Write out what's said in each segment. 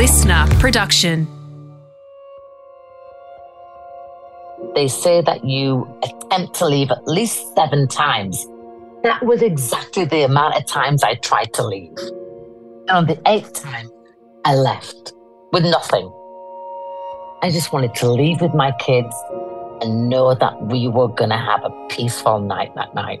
listener production. They say that you attempt to leave at least seven times. That was exactly the amount of times I tried to leave. And on the eighth time, I left with nothing. I just wanted to leave with my kids and know that we were going to have a peaceful night that night.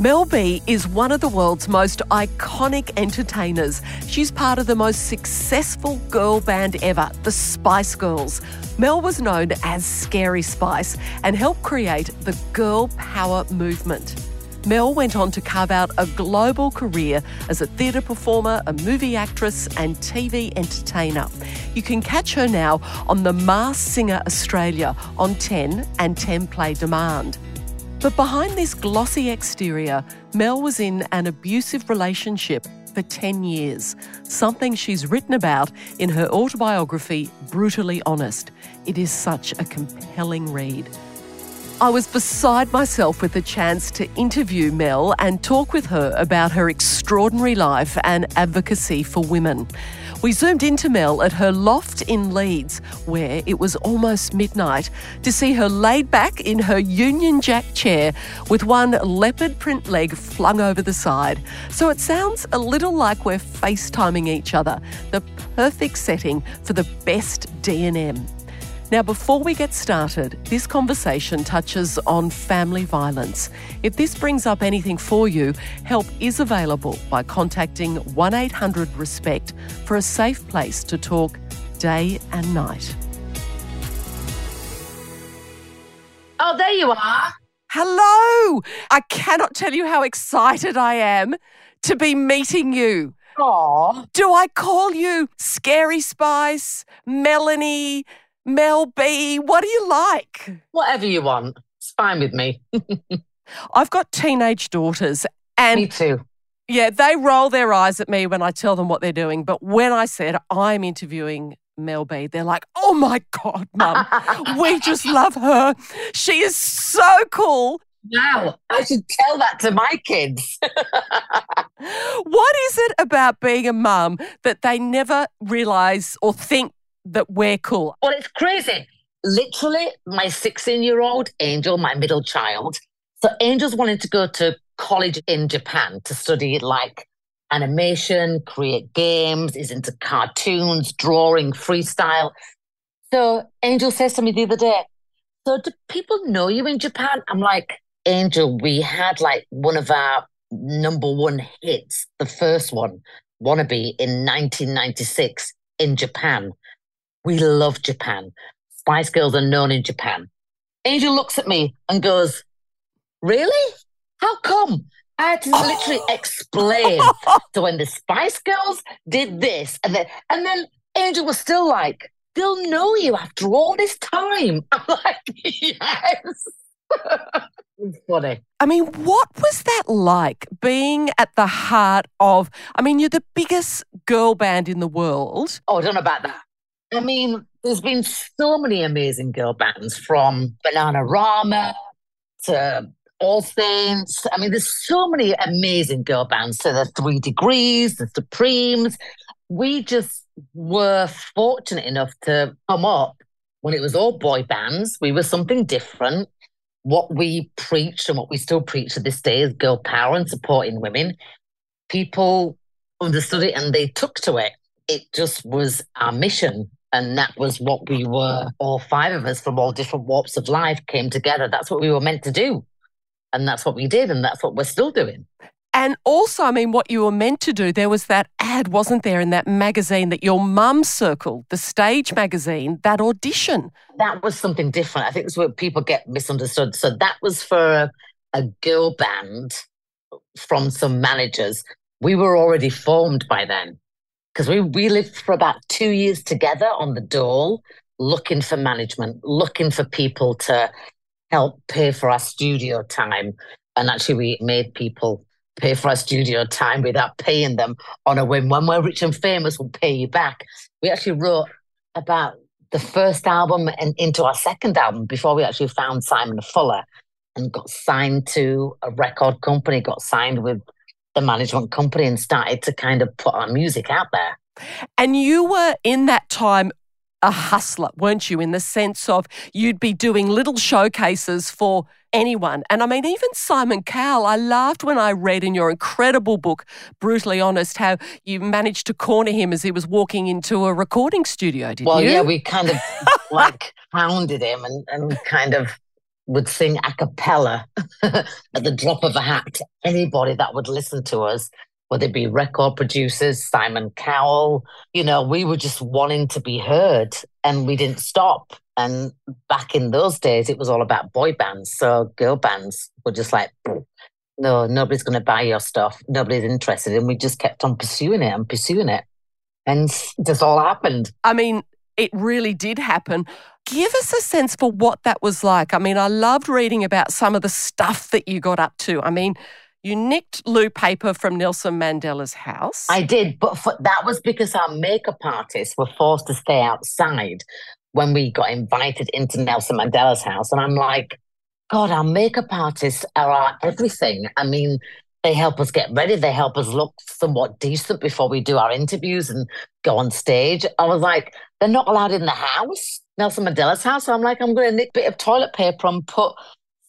Mel B is one of the world's most iconic entertainers. She's part of the most successful girl band ever, the Spice Girls. Mel was known as Scary Spice and helped create the girl power movement. Mel went on to carve out a global career as a theatre performer, a movie actress, and TV entertainer. You can catch her now on The Masked Singer Australia on 10 and 10 Play Demand. But behind this glossy exterior, Mel was in an abusive relationship for 10 years, something she's written about in her autobiography, Brutally Honest. It is such a compelling read. I was beside myself with the chance to interview Mel and talk with her about her extraordinary life and advocacy for women. We zoomed into Mel at her loft in Leeds, where it was almost midnight, to see her laid back in her Union Jack chair with one leopard print leg flung over the side. So it sounds a little like we're FaceTiming each other, the perfect setting for the best D&M. Now, before we get started, this conversation touches on family violence. If this brings up anything for you, help is available by contacting 1 800 RESPECT for a safe place to talk day and night. Oh, there you are. Hello! I cannot tell you how excited I am to be meeting you. Aw. Do I call you Scary Spice, Melanie, Mel B? What do you like? Whatever you want. It's fine with me. I've got teenage daughters and me too. yeah, they roll their eyes at me when I tell them what they're doing. But when I said I'm interviewing Mel B, they're like, oh my God, mum, we just love her. She is so cool. Wow, I should tell that to my kids. What is it about being a mum that they never realize or think that we're cool? well, it's crazy. Literally, my 16 year old Angel, my middle child. So, Angel's wanted to go to college in Japan to study like animation, create games, is into cartoons, drawing, freestyle. So, Angel says to me the other day, So, do people know you in Japan? I'm like, Angel, we had like one of our number one hits, the first one, Wannabe, in 1996 in Japan. We love Japan. Spice Girls are known in Japan. Angel looks at me and goes, Really? How come? I had to literally explain. so when the Spice Girls did this, and then and then Angel was still like, they'll know you after all this time. I'm like, yes. funny. I mean, what was that like being at the heart of? I mean, you're the biggest girl band in the world. Oh, I don't know about that. I mean, there's been so many amazing girl bands from Bananarama to All Saints. I mean, there's so many amazing girl bands So the Three Degrees, the Supremes. We just were fortunate enough to come up when it was all boy bands. We were something different. What we preached and what we still preach to this day is girl power and supporting women. People understood it and they took to it. It just was our mission. And that was what we were, all five of us from all different walks of life came together. That's what we were meant to do. And that's what we did. And that's what we're still doing. And also, I mean, what you were meant to do, there was that ad, wasn't there, in that magazine that your mum circled, the stage magazine, that audition. That was something different. I think that's where people get misunderstood. So that was for a girl band from some managers. We were already formed by then. Because we, we lived for about two years together on the dole, looking for management, looking for people to help pay for our studio time. And actually, we made people pay for our studio time without paying them on a whim. When we're rich and famous, we'll pay you back. We actually wrote about the first album and into our second album before we actually found Simon Fuller and got signed to a record company, got signed with the management company and started to kind of put our music out there. And you were in that time a hustler, weren't you, in the sense of you'd be doing little showcases for anyone. And I mean, even Simon Cowell, I laughed when I read in your incredible book, Brutally Honest, how you managed to corner him as he was walking into a recording studio, did well, you? Well, yeah, we kind of like hounded him and, and kind of would sing a cappella at the drop of a hat to anybody that would listen to us, whether it be record producers, Simon Cowell. You know, we were just wanting to be heard and we didn't stop. And back in those days, it was all about boy bands. So girl bands were just like, no, nobody's going to buy your stuff. Nobody's interested. And we just kept on pursuing it and pursuing it. And this all happened. I mean, it really did happen. Give us a sense for what that was like. I mean, I loved reading about some of the stuff that you got up to. I mean, you nicked loo paper from Nelson Mandela's house. I did, but for, that was because our makeup artists were forced to stay outside when we got invited into Nelson Mandela's house. And I'm like, God, our makeup artists are our everything. I mean, they help us get ready. They help us look somewhat decent before we do our interviews and go on stage. I was like, they're not allowed in the house, Nelson Mandela's house. So I'm like, I'm going to nick a bit of toilet paper and put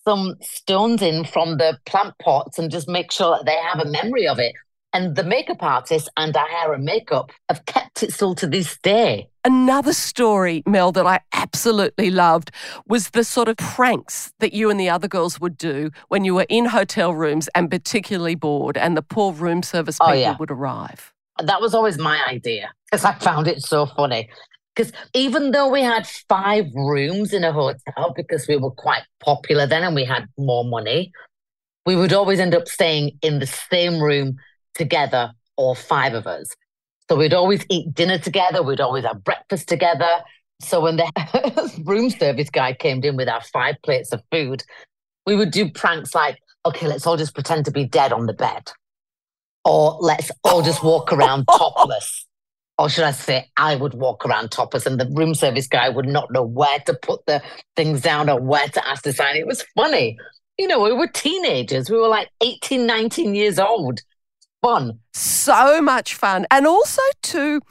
some stones in from the plant pots and just make sure that they have a memory of it. And the makeup artist and our hair and makeup have kept it still to this day. Another story, Mel, that I absolutely loved was the sort of pranks that you and the other girls would do when you were in hotel rooms and particularly bored, and the poor room service oh, people oh, yeah. would arrive. That was always my idea because I found it so funny. Because even though we had five rooms in a hotel because we were quite popular then and we had more money, we would always end up staying in the same room together, all five of us. So we'd always eat dinner together, we'd always have breakfast together. So when the room service guy came in with our five plates of food, we would do pranks like, okay, let's all just pretend to be dead on the bed. Or let's all just walk around topless. Or should I say, I would walk around topless and the room service guy would not know where to put the things down or where to ask to sign. It was funny. You know, we were teenagers. We were like 18, 19 years old fun. So much fun. And also, too,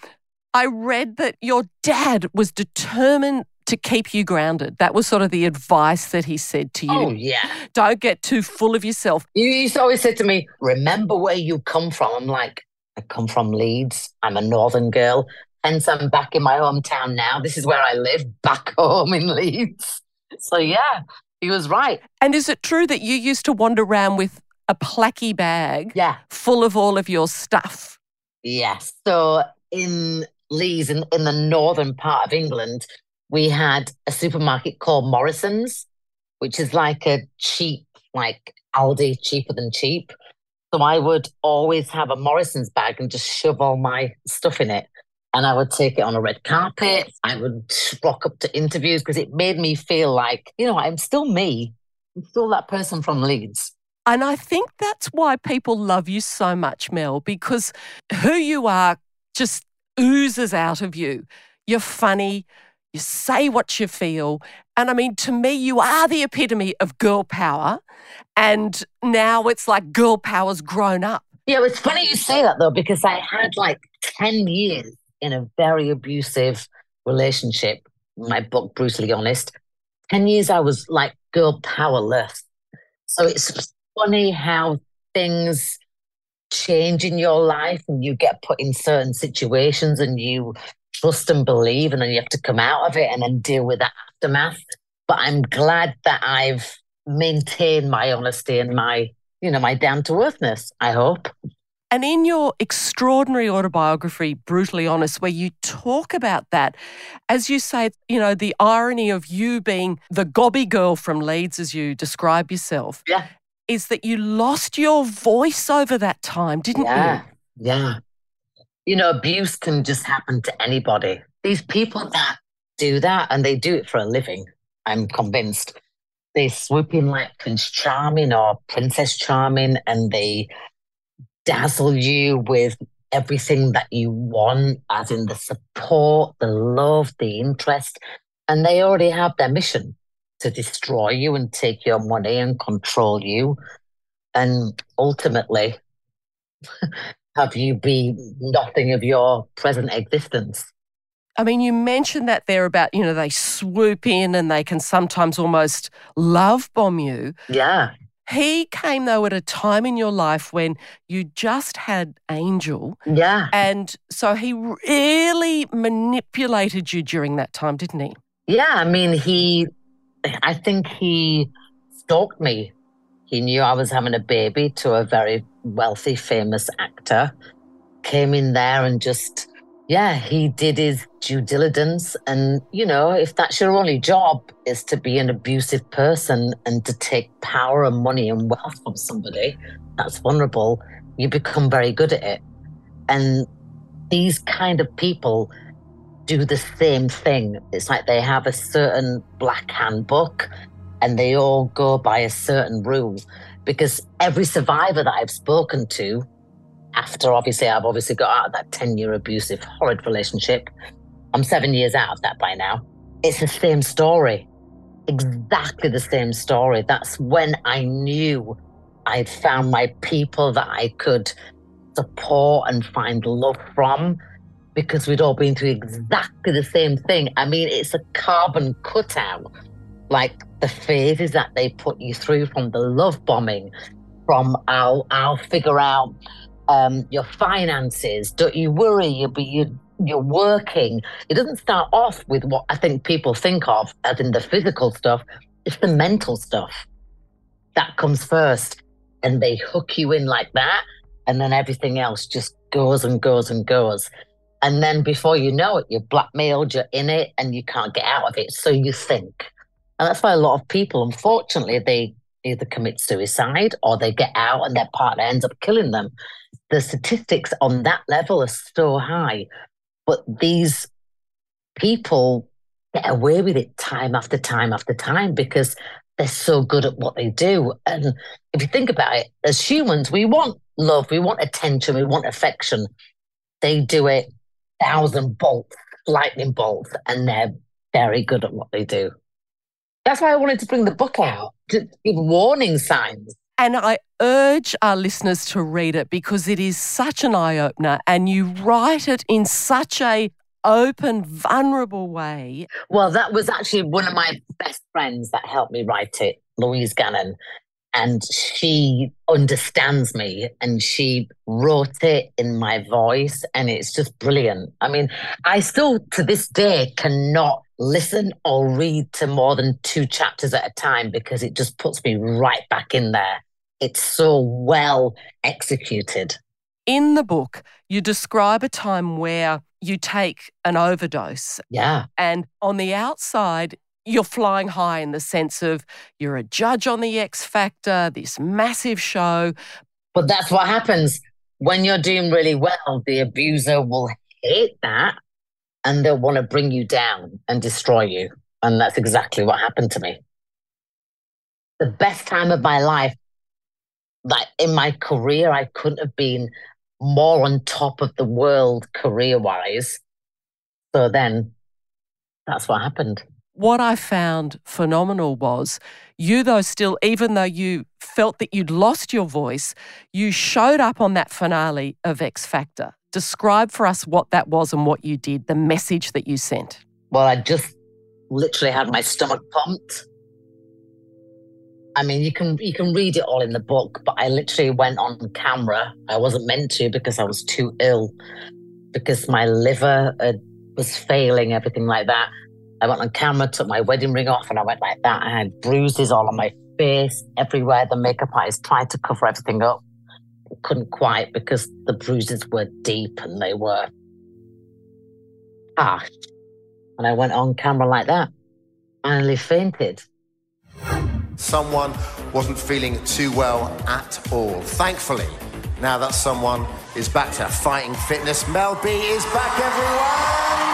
I read that your dad was determined to keep you grounded. That was sort of the advice that he said to you. Oh, yeah. Don't get too full of yourself. You used to always say to me, Remember where you come from. I'm like, I come from Leeds. I'm a northern girl. Hence, I'm back in my hometown now. This is where I live, back home in Leeds. So, yeah, he was right. And is it true that you used to wander around with a placky bag yeah. full of all of your stuff. Yes. So in Leeds, in, in the northern part of England, we had a supermarket called Morrison's, which is like a cheap, like Aldi, cheaper than cheap. So I would always have a Morrison's bag and just shove all my stuff in it. And I would take it on a red carpet. I would rock up to interviews because it made me feel like, you know, I'm still me. I'm still that person from Leeds. And I think that's why people love you so much, Mel, because who you are just oozes out of you. You're funny, you say what you feel. And I mean, to me, you are the epitome of girl power. And now it's like girl power's grown up. Yeah, it's funny you say that though, because I had like 10 years in a very abusive relationship. My book, Brutally Honest. 10 years I was like girl powerless. So it's funny how things change in your life and you get put in certain situations and you trust and believe and then you have to come out of it and then deal with that aftermath. But I'm glad that I've maintained my honesty and my, you know, my down to earthness, I hope. And in your extraordinary autobiography, Brutally Honest, where you talk about that, as you say, you know, the irony of you being the gobby girl from Leeds, as you describe yourself, yeah is that you lost your voice over that time, didn't yeah, you? Yeah. you know, abuse can just happen to anybody. These people that do that and they do it for a living, I'm convinced. They swoop in like Prince Charming or Princess Charming and they dazzle you with everything that you want, as in the support, the love, the interest. And they already have their mission to destroy you and take your money and control you. And ultimately, have you be nothing of your present existence. I mean, you mentioned that there about, you know, they swoop in and they can sometimes almost love bomb you. Yeah. He came though at a time in your life when you just had Angel. Yeah. And so he really manipulated you during that time, didn't he? Yeah. I mean, he, I think he stalked me. He knew I was having a baby to a very wealthy, famous actor. Came in there and just, yeah, he did his due diligence. And, you know, if that's your only job is to be an abusive person and to take power and money and wealth from somebody that's vulnerable, you become very good at it. And these kind of people do the same thing. It's like they have a certain black handbook and they all go by a certain rule because every survivor that I've spoken to after obviously I've obviously got out of that 10 year abusive horrid relationship I'm seven years out of that by now. It's the same story, exactly the same story. That's when I knew I'd found my people that I could support and find love from because we'd all been through exactly the same thing. I mean, it's a carbon cutout, like the phases that they put you through from the love bombing, from I'll, I'll figure out um, your finances. Don't you worry, you'll be, you you're working. It doesn't start off with what I think people think of as in the physical stuff. It's the mental stuff that comes first. And they hook you in like that. And then everything else just goes and goes and goes. And then before you know it, you're blackmailed, you're in it, and you can't get out of it. So you think. And that's why a lot of people, unfortunately, they either commit suicide or they get out and their partner ends up killing them. The statistics on that level are so high. But these people get away with it time after time after time because they're so good at what they do. And if you think about it, as humans, we want love, we want attention, we want affection. They do it thousand bolts, lightning bolts, and they're very good at what they do. That's why I wanted to bring the book out to give warning signs. And I urge our listeners to read it because it is such an eye opener and you write it in such a open, vulnerable way. Well, that was actually one of my best friends that helped me write it, Louise Gannon. And she understands me and she wrote it in my voice. And it's just brilliant. I mean, I still to this day cannot listen or read to more than two chapters at a time because it just puts me right back in there it's so well executed. In the book, you describe a time where you take an overdose. Yeah. And on the outside, you're flying high in the sense of you're a judge on the X Factor, this massive show. But that's what happens when you're doing really well. The abuser will hate that and they'll want to bring you down and destroy you. And that's exactly what happened to me. The best time of my life like in my career, I couldn't have been more on top of the world career wise. So then that's what happened. What I found phenomenal was you, though, still, even though you felt that you'd lost your voice, you showed up on that finale of X Factor. Describe for us what that was and what you did, the message that you sent. Well, I just literally had my stomach pumped. I mean, you can you can read it all in the book, but I literally went on camera. I wasn't meant to because I was too ill, because my liver uh, was failing, everything like that. I went on camera, took my wedding ring off, and I went like that. I had bruises all on my face, everywhere. The makeup artist tried to cover everything up, couldn't quite because the bruises were deep and they were harsh. And I went on camera like that. I nearly fainted someone wasn't feeling too well at all. Thankfully, now that someone is back to fighting fitness. Mel B is back, everyone!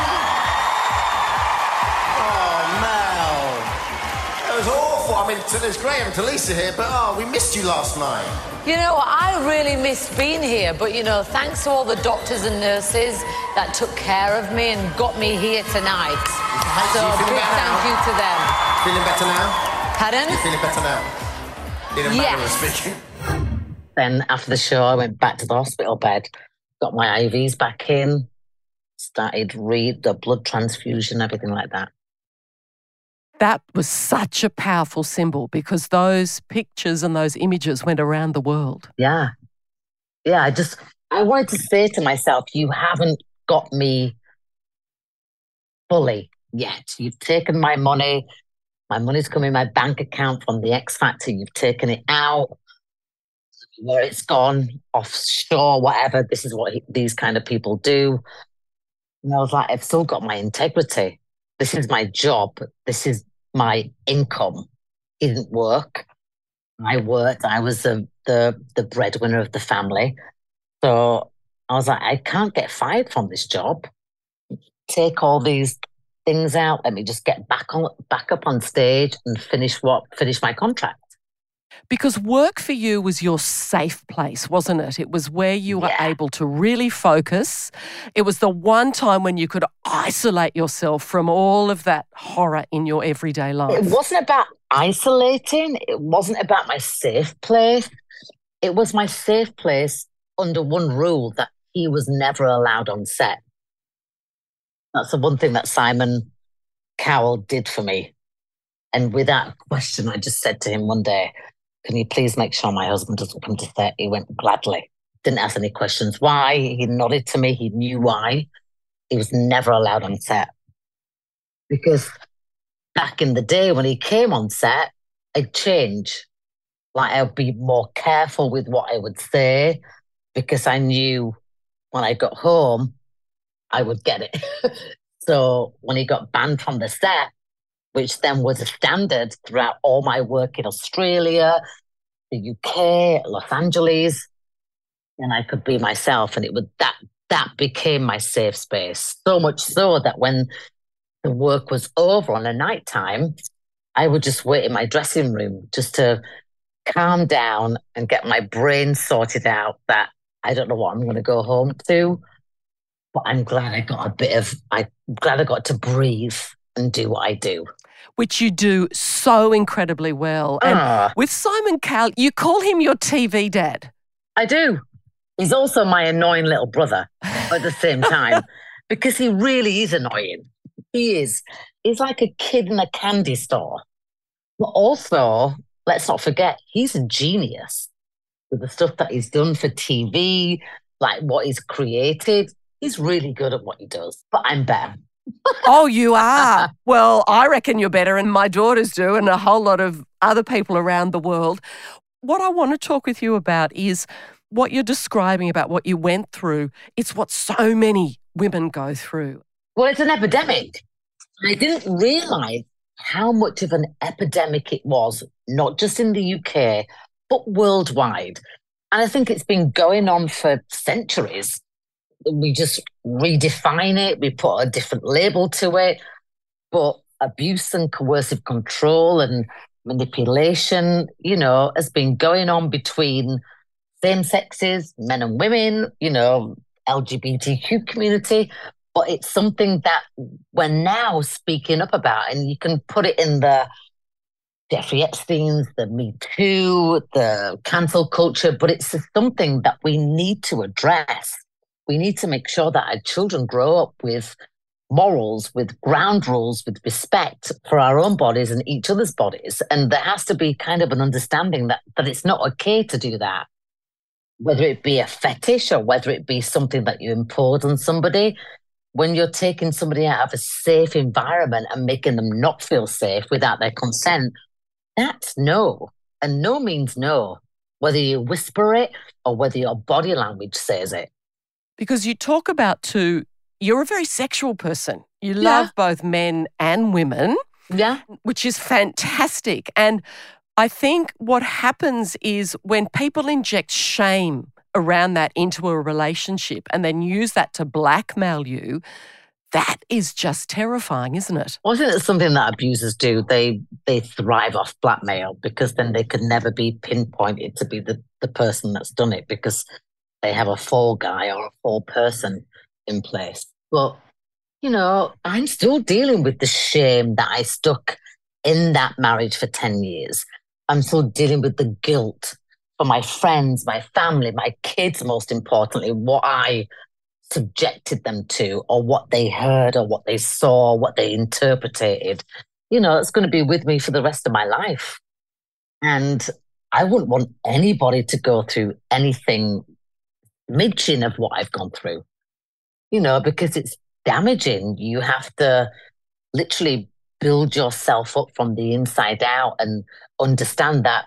I mean, it Graham great having Tulisa here, but oh, we missed you last night. You know, I really missed being here, but you know, thanks to all the doctors and nurses that took care of me and got me here tonight. So, big thank you to them. Feeling better now? Pardon? You feeling better now? In a manner of speaking. Then after the show, I went back to the hospital bed, got my IVs back in, started read the blood transfusion, everything like that. That was such a powerful symbol because those pictures and those images went around the world. Yeah. Yeah, I just I wanted to say to myself, you haven't got me fully yet. You've taken my money. My money's come in my bank account from the X Factor. You've taken it out. Where it's gone, offshore, whatever. This is what he- these kind of people do. And I was like, I've still got my integrity. This is my job. This is my income. Didn't work. I worked. I was the the the breadwinner of the family. So I was like, I can't get fired from this job. Take all these things out. Let me just get back on back up on stage and finish what finish my contract. Because work for you was your safe place, wasn't it? It was where you were able to really focus. It was the one time when you could isolate yourself from all of that horror in your everyday life. It wasn't about isolating. It wasn't about my safe place. It was my safe place under one rule that he was never allowed on set. That's the one thing that Simon Cowell did for me. And without question, I just said to him one day, Can you please make sure my husband doesn't come to set? He went gladly. Didn't ask any questions why. He nodded to me. He knew why. He was never allowed on set. Because back in the day when he came on set, I'd change. Like I'd be more careful with what I would say because I knew when I got home, I would get it. so when he got banned from the set, which then was a standard throughout all my work in Australia, the UK, Los Angeles, and I could be myself. And it would that that became my safe space. So much so that when the work was over on a night time, I would just wait in my dressing room just to calm down and get my brain sorted out that I don't know what I'm going to go home to. But I'm glad I got a bit of, I'm glad I got to breathe and do what I do. Which you do so incredibly well. And Ah, with Simon Cowell, you call him your TV dad. I do. He's also my annoying little brother at the same time because he really is annoying. He is. He's like a kid in a candy store. But also, let's not forget, he's a genius with the stuff that he's done for TV, like what he's created. He's really good at what he does, but I'm better. Oh, you are. well, I reckon you're better, and my daughters do, and a whole lot of other people around the world. What I want to talk with you about is what you're describing about what you went through. It's what so many women go through. Well, it's an epidemic. I didn't realize how much of an epidemic it was, not just in the UK, but worldwide. And I think it's been going on for centuries. We just redefine it, we put a different label to it. But abuse and coercive control and manipulation, you know, has been going on between same sexes, men and women, you know, LGBTQ community but it's something that we're now speaking up about, and you can put it in the Jeffrey Epstein's, the Me Too, the cancel culture, but it's something that we need to address. We need to make sure that our children grow up with morals, with ground rules, with respect for our own bodies and each other's bodies. And there has to be kind of an understanding that, that it's not okay to do that. Whether it be a fetish or whether it be something that you impose on somebody, when you're taking somebody out of a safe environment and making them not feel safe without their consent, that's no. And no means no, whether you whisper it or whether your body language says it. Because you talk about, too, you're a very sexual person. You Yeah. love both men and women. Yeah. which is fantastic. And I think what happens is when people inject shame around that into a relationship and then use that to blackmail you, that is just terrifying, isn't it? Well, I think it's something that abusers do. They they thrive off blackmail because then they can never be pinpointed to be the, the person that's done it because they have a fall guy or a fall person in place. But, you know, I'm still dealing with the shame that I stuck in that marriage for 10 years. I'm still dealing with the guilt for my friends, my family, my kids, most importantly, what I subjected them to, or what they heard, or what they saw, what they interpreted. You know, it's going to be with me for the rest of my life. And I wouldn't want anybody to go through anything midging of what I've gone through, you know, because it's damaging. You have to literally build yourself up from the inside out and understand that,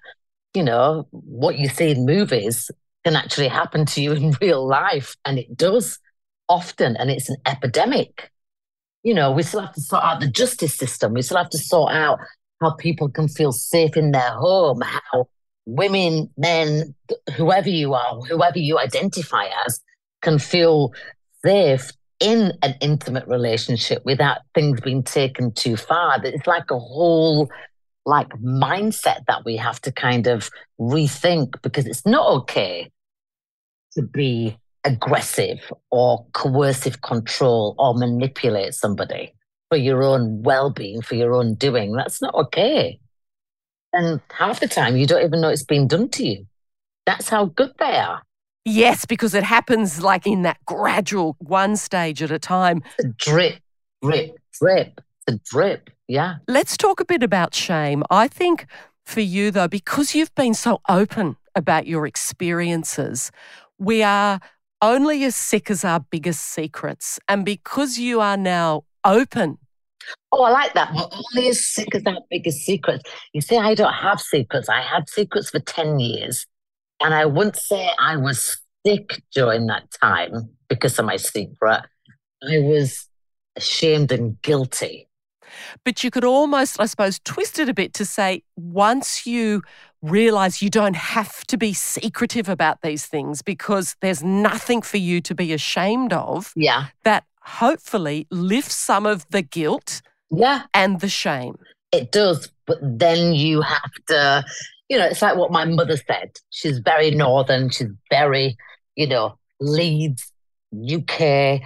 you know, what you see in movies can actually happen to you in real life. And it does often, and it's an epidemic. You know, we still have to sort out the justice system. We still have to sort out how people can feel safe in their home, how women, men, whoever you are, whoever you identify as, can feel safe in an intimate relationship without things being taken too far. It's like a whole like mindset that we have to kind of rethink because it's not okay to be aggressive or coercive control or manipulate somebody for your own well-being, for your own doing. That's not okay. And half the time you don't even know it's been done to you. That's how good they are. Yes, because it happens like in that gradual one stage at a time. A drip, drip, drip, a drip. Yeah. Let's talk a bit about shame. I think for you, though, because you've been so open about your experiences, we are only as sick as our biggest secrets. And because you are now open Oh, I like that. Well, only as sick as that biggest secret. You see, I don't have secrets. I had secrets for 10 years. And I wouldn't say I was sick during that time because of my secret. I was ashamed and guilty. But you could almost, I suppose, twist it a bit to say once you realize you don't have to be secretive about these things because there's nothing for you to be ashamed of. Yeah. That hopefully lifts some of the guilt yeah. and the shame. It does. But then you have to, you know, it's like what my mother said. She's very northern. She's very, you know, Leeds, UK.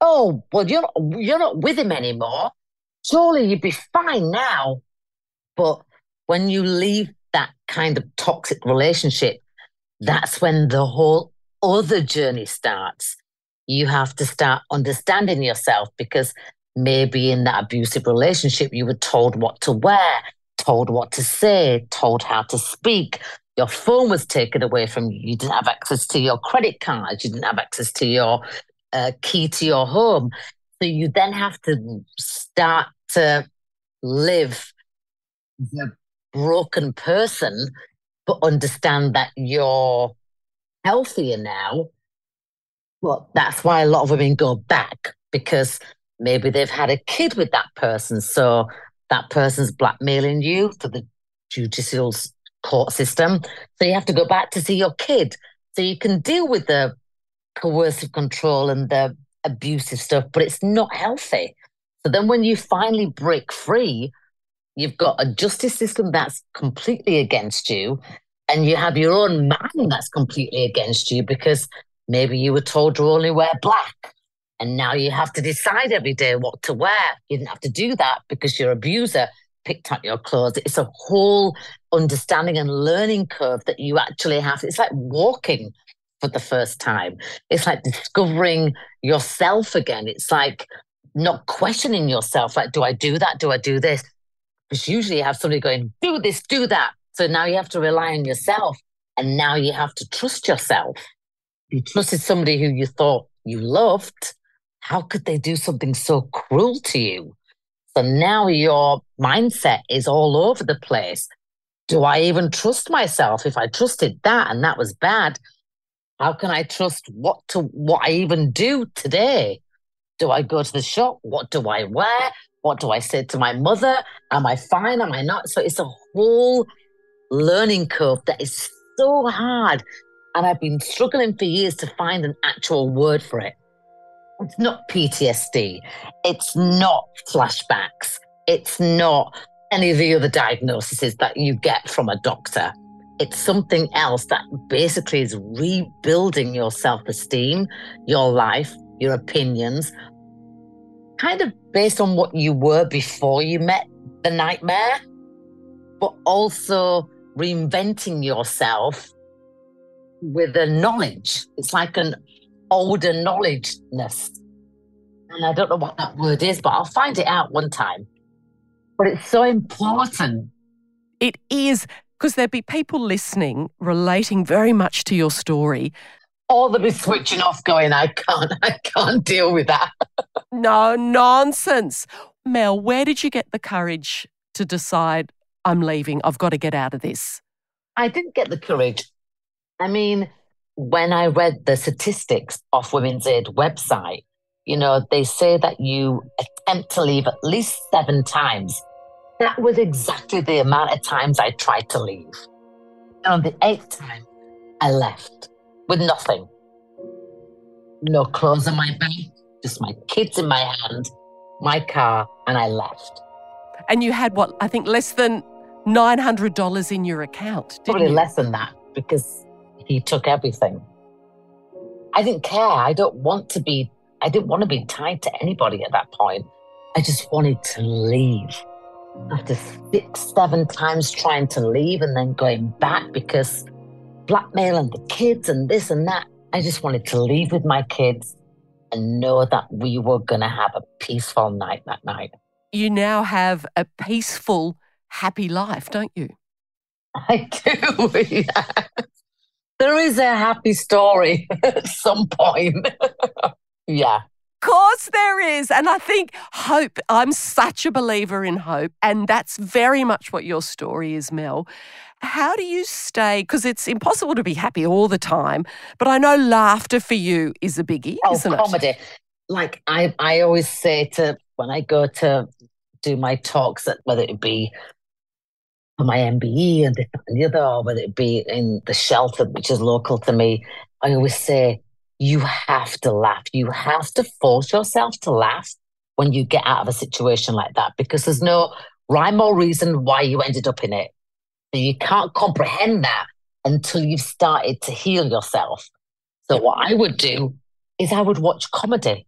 Oh, well, you're not, you're not with him anymore. Surely you'd be fine now. But when you leave that kind of toxic relationship, that's when the whole other journey starts you have to start understanding yourself because maybe in that abusive relationship, you were told what to wear, told what to say, told how to speak. Your phone was taken away from you. You didn't have access to your credit cards. You didn't have access to your uh, key to your home. So you then have to start to live the broken person, but understand that you're healthier now well, that's why a lot of women go back because maybe they've had a kid with that person. So that person's blackmailing you to the judicial court system. So you have to go back to see your kid. So you can deal with the coercive control and the abusive stuff, but it's not healthy. So then when you finally break free, you've got a justice system that's completely against you, and you have your own man that's completely against you because Maybe you were told to only wear black. And now you have to decide every day what to wear. You didn't have to do that because your abuser picked up your clothes. It's a whole understanding and learning curve that you actually have. It's like walking for the first time. It's like discovering yourself again. It's like not questioning yourself. Like, do I do that? Do I do this? Because usually you have somebody going, do this, do that. So now you have to rely on yourself. And now you have to trust yourself you trusted somebody who you thought you loved, how could they do something so cruel to you? So now your mindset is all over the place. Do I even trust myself? If I trusted that and that was bad, how can I trust what to what I even do today? Do I go to the shop? What do I wear? What do I say to my mother? Am I fine? Am I not? So it's a whole learning curve that is so hard And I've been struggling for years to find an actual word for it. It's not PTSD. It's not flashbacks. It's not any of the other diagnoses that you get from a doctor. It's something else that basically is rebuilding your self esteem, your life, your opinions, kind of based on what you were before you met the nightmare, but also reinventing yourself with a knowledge. It's like an older knowledgeness. And I don't know what that word is, but I'll find it out one time. But it's so important. It is because there'd be people listening relating very much to your story. Or they'll be switching off, going, I can't, I can't deal with that. no nonsense. Mel, where did you get the courage to decide I'm leaving? I've got to get out of this. I didn't get the courage. I mean, when I read the statistics off Women's Aid website, you know, they say that you attempt to leave at least seven times. That was exactly the amount of times I tried to leave. And on the eighth time, I left with nothing. No clothes on my back, just my kids in my hand, my car, and I left. And you had what, I think less than $900 in your account, Probably you? less than that because he took everything. I didn't care. I don't want to be, I didn't want to be tied to anybody at that point. I just wanted to leave. After six, seven times trying to leave and then going back because blackmail and the kids and this and that, I just wanted to leave with my kids and know that we were going to have a peaceful night that night. You now have a peaceful, happy life, don't you? I do. Yeah. There is a happy story at some point. yeah. Of course there is. And I think hope, I'm such a believer in hope. And that's very much what your story is, Mel. How do you stay? Because it's impossible to be happy all the time. But I know laughter for you is a biggie, oh, isn't comedy. it? Like I, I always say to when I go to do my talks, that whether it be my MBE and this and the other, or whether it be in the shelter, which is local to me, I always say, you have to laugh. You have to force yourself to laugh when you get out of a situation like that because there's no rhyme or reason why you ended up in it. You can't comprehend that until you've started to heal yourself. So, what I would do is I would watch comedy.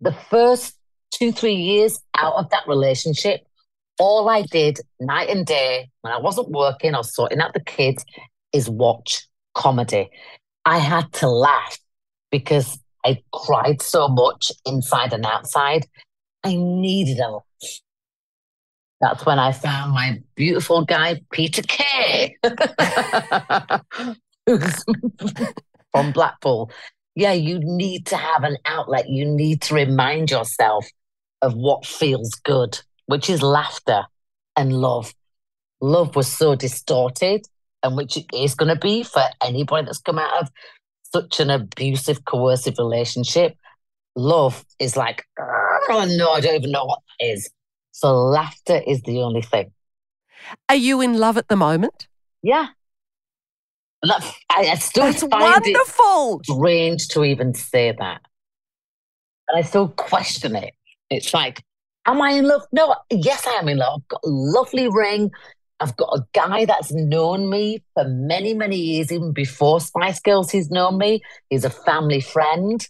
The first two, three years out of that relationship, all I did night and day when I wasn't working or sorting out the kids is watch comedy. I had to laugh because I cried so much inside and outside. I needed a laugh. That's when I found my beautiful guy, Peter Kay, who's from Blackpool. Yeah, you need to have an outlet. You need to remind yourself of what feels good, which is laughter and love. Love was so distorted, and which it is going to be for anybody that's come out of such an abusive, coercive relationship. Love is like, oh no, I don't even know what that is. So laughter is the only thing. Are you in love at the moment? Yeah. I, I still That's find wonderful. it strange to even say that. And I still question it. It's like, am I in love? No, yes, I am in love. I've got a lovely ring. I've got a guy that's known me for many, many years, even before Spice Girls, he's known me. He's a family friend.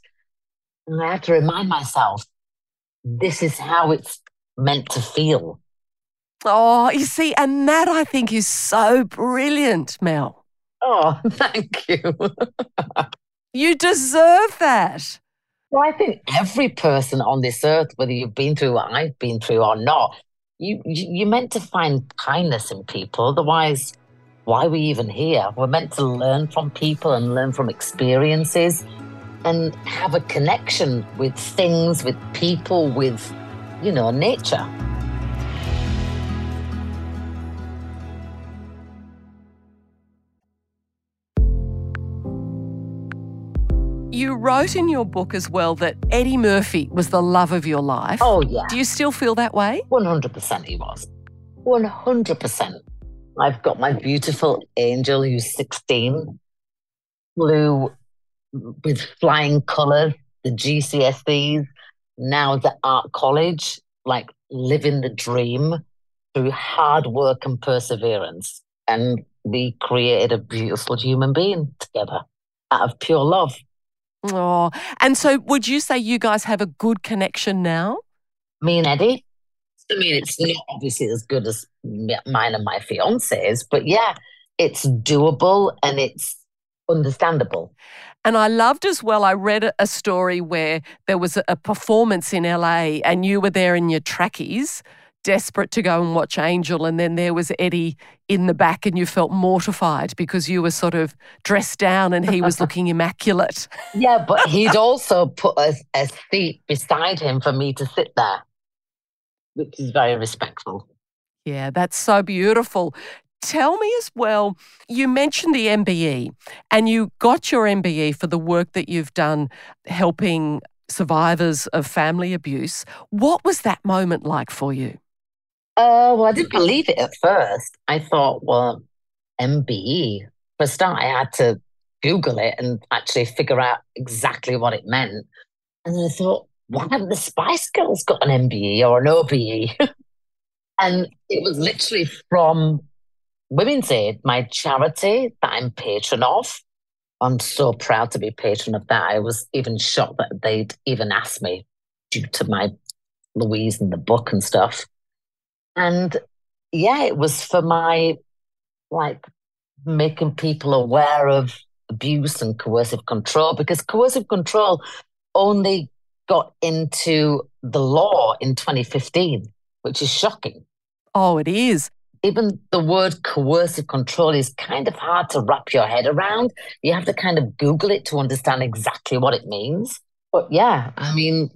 And I have to remind myself, this is how it's meant to feel. Oh, you see, and that I think is so brilliant, Mel. Oh, thank you. you deserve that. Well, I think every person on this earth, whether you've been through what I've been through or not, you, you're meant to find kindness in people. Otherwise, why are we even here? We're meant to learn from people and learn from experiences and have a connection with things, with people, with, you know, nature. You wrote in your book as well that Eddie Murphy was the love of your life. Oh, yeah. Do you still feel that way? 100% he was. 100%. I've got my beautiful angel who's 16. flew with flying colours, the GCSEs, now the art college, like living the dream through hard work and perseverance. And we created a beautiful human being together out of pure love. Oh, and so would you say you guys have a good connection now? Me and Eddie? I mean, it's not obviously as good as mine and my fiance's, but yeah, it's doable and it's understandable. And I loved as well, I read a story where there was a performance in LA and you were there in your trackies, desperate to go and watch Angel. And then there was Eddie in the back and you felt mortified because you were sort of dressed down and he was looking immaculate. Yeah, but he'd also put a, a seat beside him for me to sit there, which is very respectful. Yeah, that's so beautiful. Tell me as well, you mentioned the MBE and you got your MBE for the work that you've done helping survivors of family abuse. What was that moment like for you? Uh, well, I didn't believe it at first. I thought, well, MBE. For a start, I had to Google it and actually figure out exactly what it meant. And then I thought, why haven't the Spice Girls got an MBE or an OBE? and it was literally from Women's Aid, my charity that I'm patron of. I'm so proud to be patron of that. I was even shocked that they'd even asked me due to my Louise and the book and stuff. And yeah, it was for my like making people aware of abuse and coercive control because coercive control only got into the law in 2015, which is shocking. Oh, it is even the word coercive control is kind of hard to wrap your head around. You have to kind of Google it to understand exactly what it means. But yeah, I mean,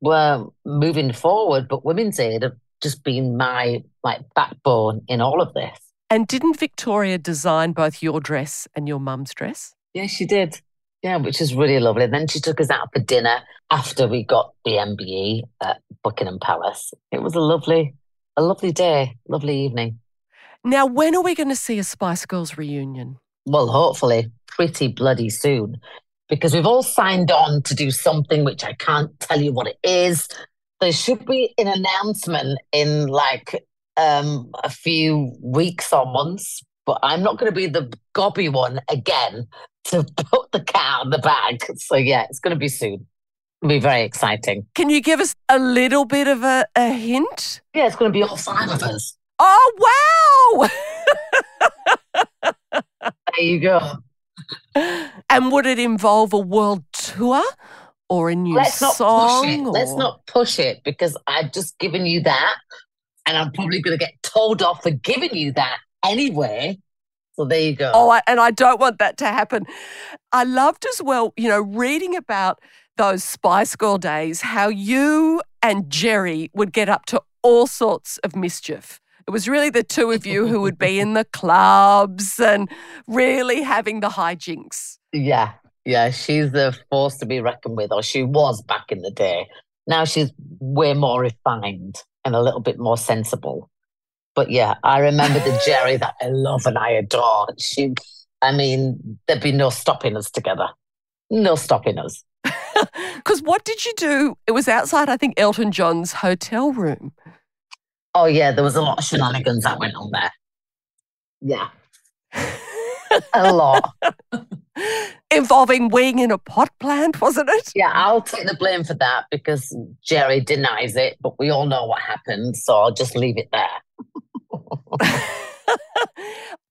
we're moving forward, but Women's Aid have just been my like backbone in all of this. And didn't Victoria design both your dress and your mum's dress? Yeah, she did. Yeah, which is really lovely. And then she took us out for dinner after we got the MBE at Buckingham Palace. It was a lovely, a lovely day, lovely evening. Now, when are we going to see a Spice Girls reunion? Well, hopefully, pretty bloody soon, because we've all signed on to do something which I can't tell you what it is. There should be an announcement in like um, a few weeks or months, but I'm not going to be the gobby one again to put the cat in the bag. So, yeah, it's going to be soon It'll be very exciting. Can you give us a little bit of a, a hint? Yeah, it's going to be all five of us. Oh, wow. there you go. And would it involve a world tour or a new Let's not song? Push it. or- Let's not push it because I've just given you that. And I'm probably going to get told off for giving you that anyway. So there you go. Oh, I, and I don't want that to happen. I loved as well, you know, reading about those Spice Girl days, how you and Geri would get up to all sorts of mischief. It was really the two of you who would be in the clubs and really having the hijinks. Yeah, yeah, she's a force to be reckoned with, or she was back in the day. Now she's way more refined and a little bit more sensible. But yeah, I remember the Geri that I love and I adore. She, I mean, there'd be no stopping us together. No stopping us. Because what did you do? It was outside, I think, Elton John's hotel room. Oh yeah, there was a lot of shenanigans that went on there. Yeah, a lot. Involving weeing in a pot plant, wasn't it? Yeah, I'll take the blame for that because Geri denies it, but we all know what happened, so I'll just leave it there.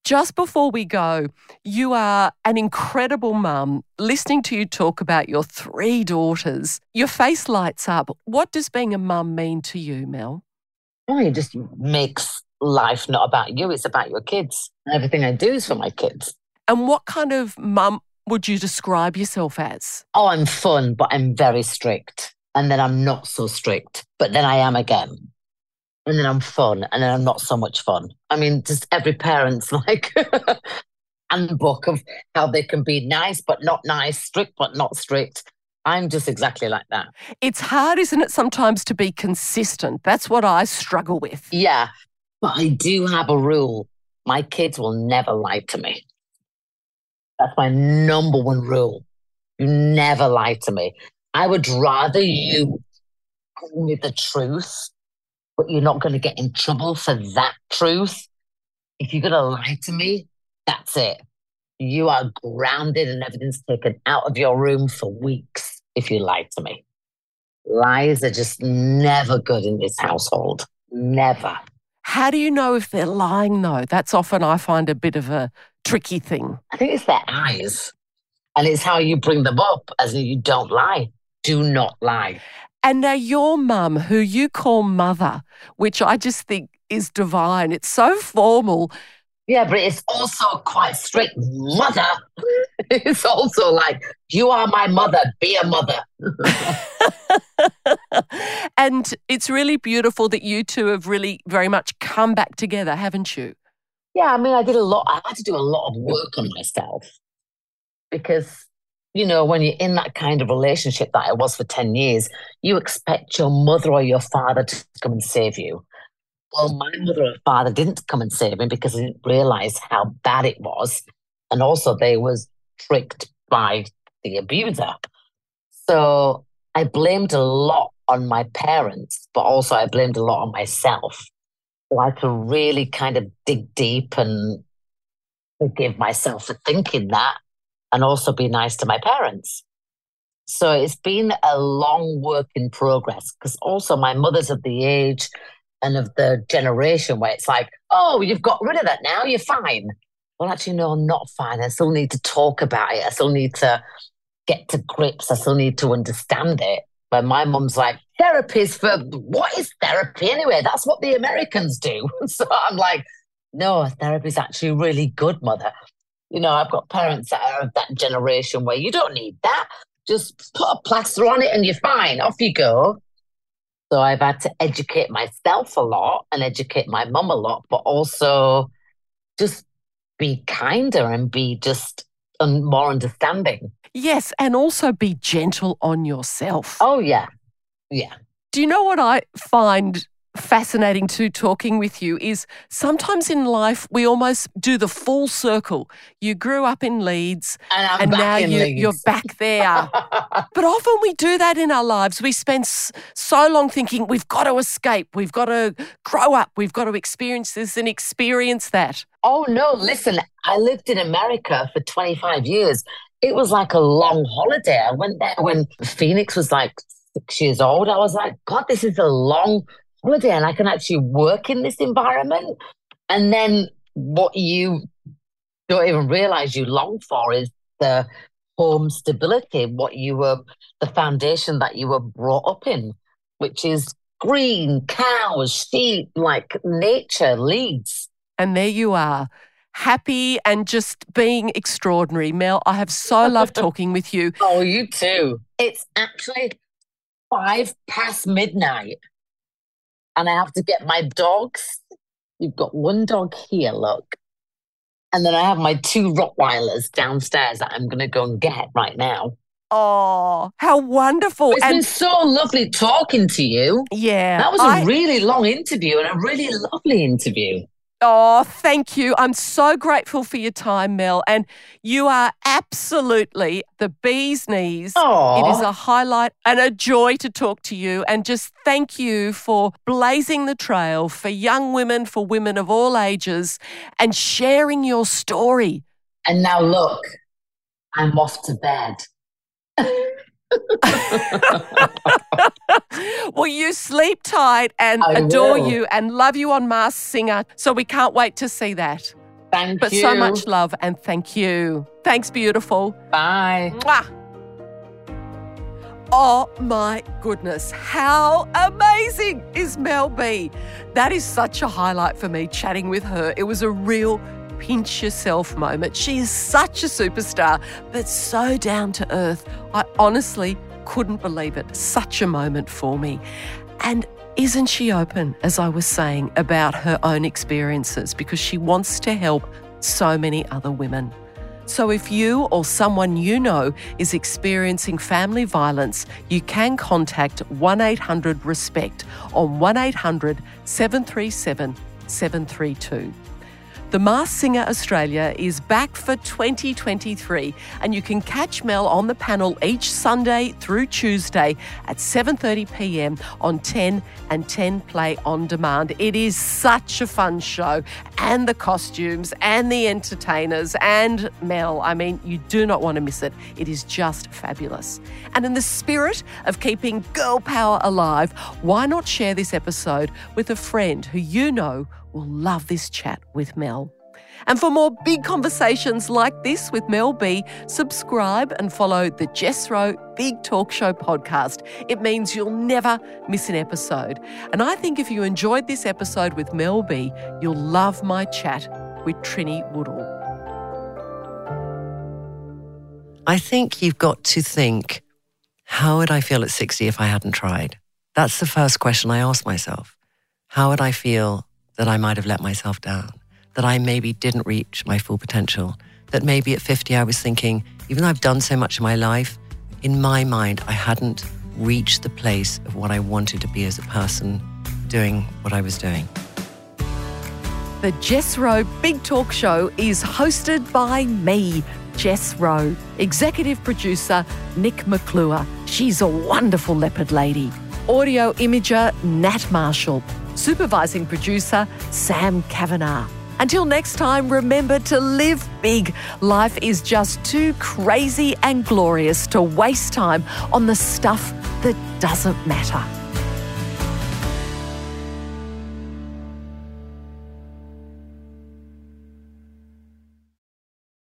Just before we go, you are an incredible mum. Listening to you talk about your three daughters, your face lights up. What does being a mum mean to you, Mel? Oh, it just makes life not about you, it's about your kids. Everything I do is for my kids. And what kind of mum would you describe yourself as? Oh, I'm fun, but I'm very strict. And then I'm not so strict, but then I am again. And then I'm fun, and then I'm not so much fun. I mean, just every parent's like handbook of how they can be nice but not nice, strict but not strict. I'm just exactly like that. It's hard, isn't it, sometimes to be consistent? That's what I struggle with. Yeah, but I do have a rule. My kids will never lie to me. That's my number one rule. You never lie to me. I would rather you tell me the truth, but you're not going to get in trouble for that truth. If you're going to lie to me, that's it. You are grounded and everything's taken out of your room for weeks if you lie to me. Lies are just never good in this household. Never. How do you know if they're lying, though? That's often I find a bit of a tricky thing. I think it's their eyes. And it's how you bring them up, as you don't lie. Do not lie. And now your mum, who you call mother, which I just think is divine. It's so formal. Yeah, but it's also quite strict. Mother. it's also like, you are my mother, be a mother. and it's really beautiful that you two have really very much come back together, haven't you? Yeah, I mean, I did a lot. I had to do a lot of work on myself because, you know, when you're in that kind of relationship that I was for 10 years, you expect your mother or your father to come and save you. Well, my mother and father didn't come and save me because they didn't realize how bad it was. And also, they was tricked by the abuser. So I blamed a lot on my parents, but also I blamed a lot on myself. Had to really kind of dig deep and forgive myself for thinking that and also be nice to my parents. So it's been a long work in progress because also my mother's of the age and of the generation where it's like, oh, you've got rid of that now, you're fine. Well, actually, no, I'm not fine. I still need to talk about it. I still need to get to grips. I still need to understand it. But my mum's like, therapy's for what is therapy anyway? That's what the Americans do. so I'm like, no, therapy's actually really good, mother. You know, I've got parents that are of that generation where you don't need that. Just put a plaster on it and you're fine. Off you go. So I've had to educate myself a lot and educate my mum a lot, but also just be kinder and be just more understanding. Yes, and also be gentle on yourself. Oh, yeah. Yeah. Do you know what I find fascinating to talking with you is sometimes in life we almost do the full circle. You grew up in Leeds and, and now you, you're back there. but often we do that in our lives. We spend so long thinking we've got to escape, we've got to grow up, we've got to experience this and experience that. Oh, no, listen, I lived in America for 25 years. It was like a long holiday. I went there when Phoenix was like six years old. I was like, God, this is a long holiday and I can actually work in this environment. And then what you don't even realize you long for is the home stability, what you were, the foundation that you were brought up in, which is green, cows, sheep, like nature, Leeds. And there you are. Happy and just being extraordinary. Mel, I have so loved talking with you. Oh, you too. It's actually five past midnight and I have to get my dogs. You've got one dog here, look. And then I have my two Rottweilers downstairs that I'm going to go and get right now. Oh, how wonderful. It's and been so lovely talking to you. Yeah. That was a I... really long interview and a really lovely interview. Oh, thank you. I'm so grateful for your time, Mel. And you are absolutely the bee's knees. Aww. It is a highlight and a joy to talk to you. And just thank you for blazing the trail for young women, for women of all ages, and sharing your story. And now, look, I'm off to bed. well, you sleep tight and I adore will. you and love you on Masked Singer. So we can't wait to see that. Thank but you. so much love and thank you. Thanks, beautiful. Bye. Mwah. Oh my goodness, how amazing is Mel B? That is such a highlight for me chatting with her. It was a real pinch yourself moment. She is such a superstar, but so down to earth. I honestly couldn't believe it. Such a moment for me. And isn't she open, as I was saying, about her own experiences because she wants to help so many other women? So, if you or someone you know is experiencing family violence, you can contact 1 800 RESPECT on 1 800 737 732. The Masked Singer Australia is back for 2023 and you can catch Mel on the panel each Sunday through Tuesday at 7:30 p.m. on 10 and 10 Play on demand. It is such a fun show and the costumes and the entertainers and Mel. I mean, you do not want to miss it. It is just fabulous. And in the spirit of keeping girl power alive, why not share this episode with a friend who you know will love this chat with Mel. And for more big conversations like this with Mel B, subscribe and follow the Jess Rowe Big Talk Show podcast. It means you'll never miss an episode. And I think if you enjoyed this episode with Mel B, you'll love my chat with Trinny Woodall. I think you've got to think how would I feel at 60 if I hadn't tried? That's the first question I ask myself. How would I feel that I might have let myself down, that I maybe didn't reach my full potential, that maybe at 50 I was thinking, even though I've done so much in my life, in my mind, I hadn't reached the place of what I wanted to be as a person doing what I was doing. The Jess Rowe Big Talk Show is hosted by me, Jess Rowe, executive producer Nick McClure. She's a wonderful leopard lady. Audio imager Nat Marshall supervising producer Sam Kavanagh. Until next time, remember to live big. Life is just too crazy and glorious to waste time on the stuff that doesn't matter.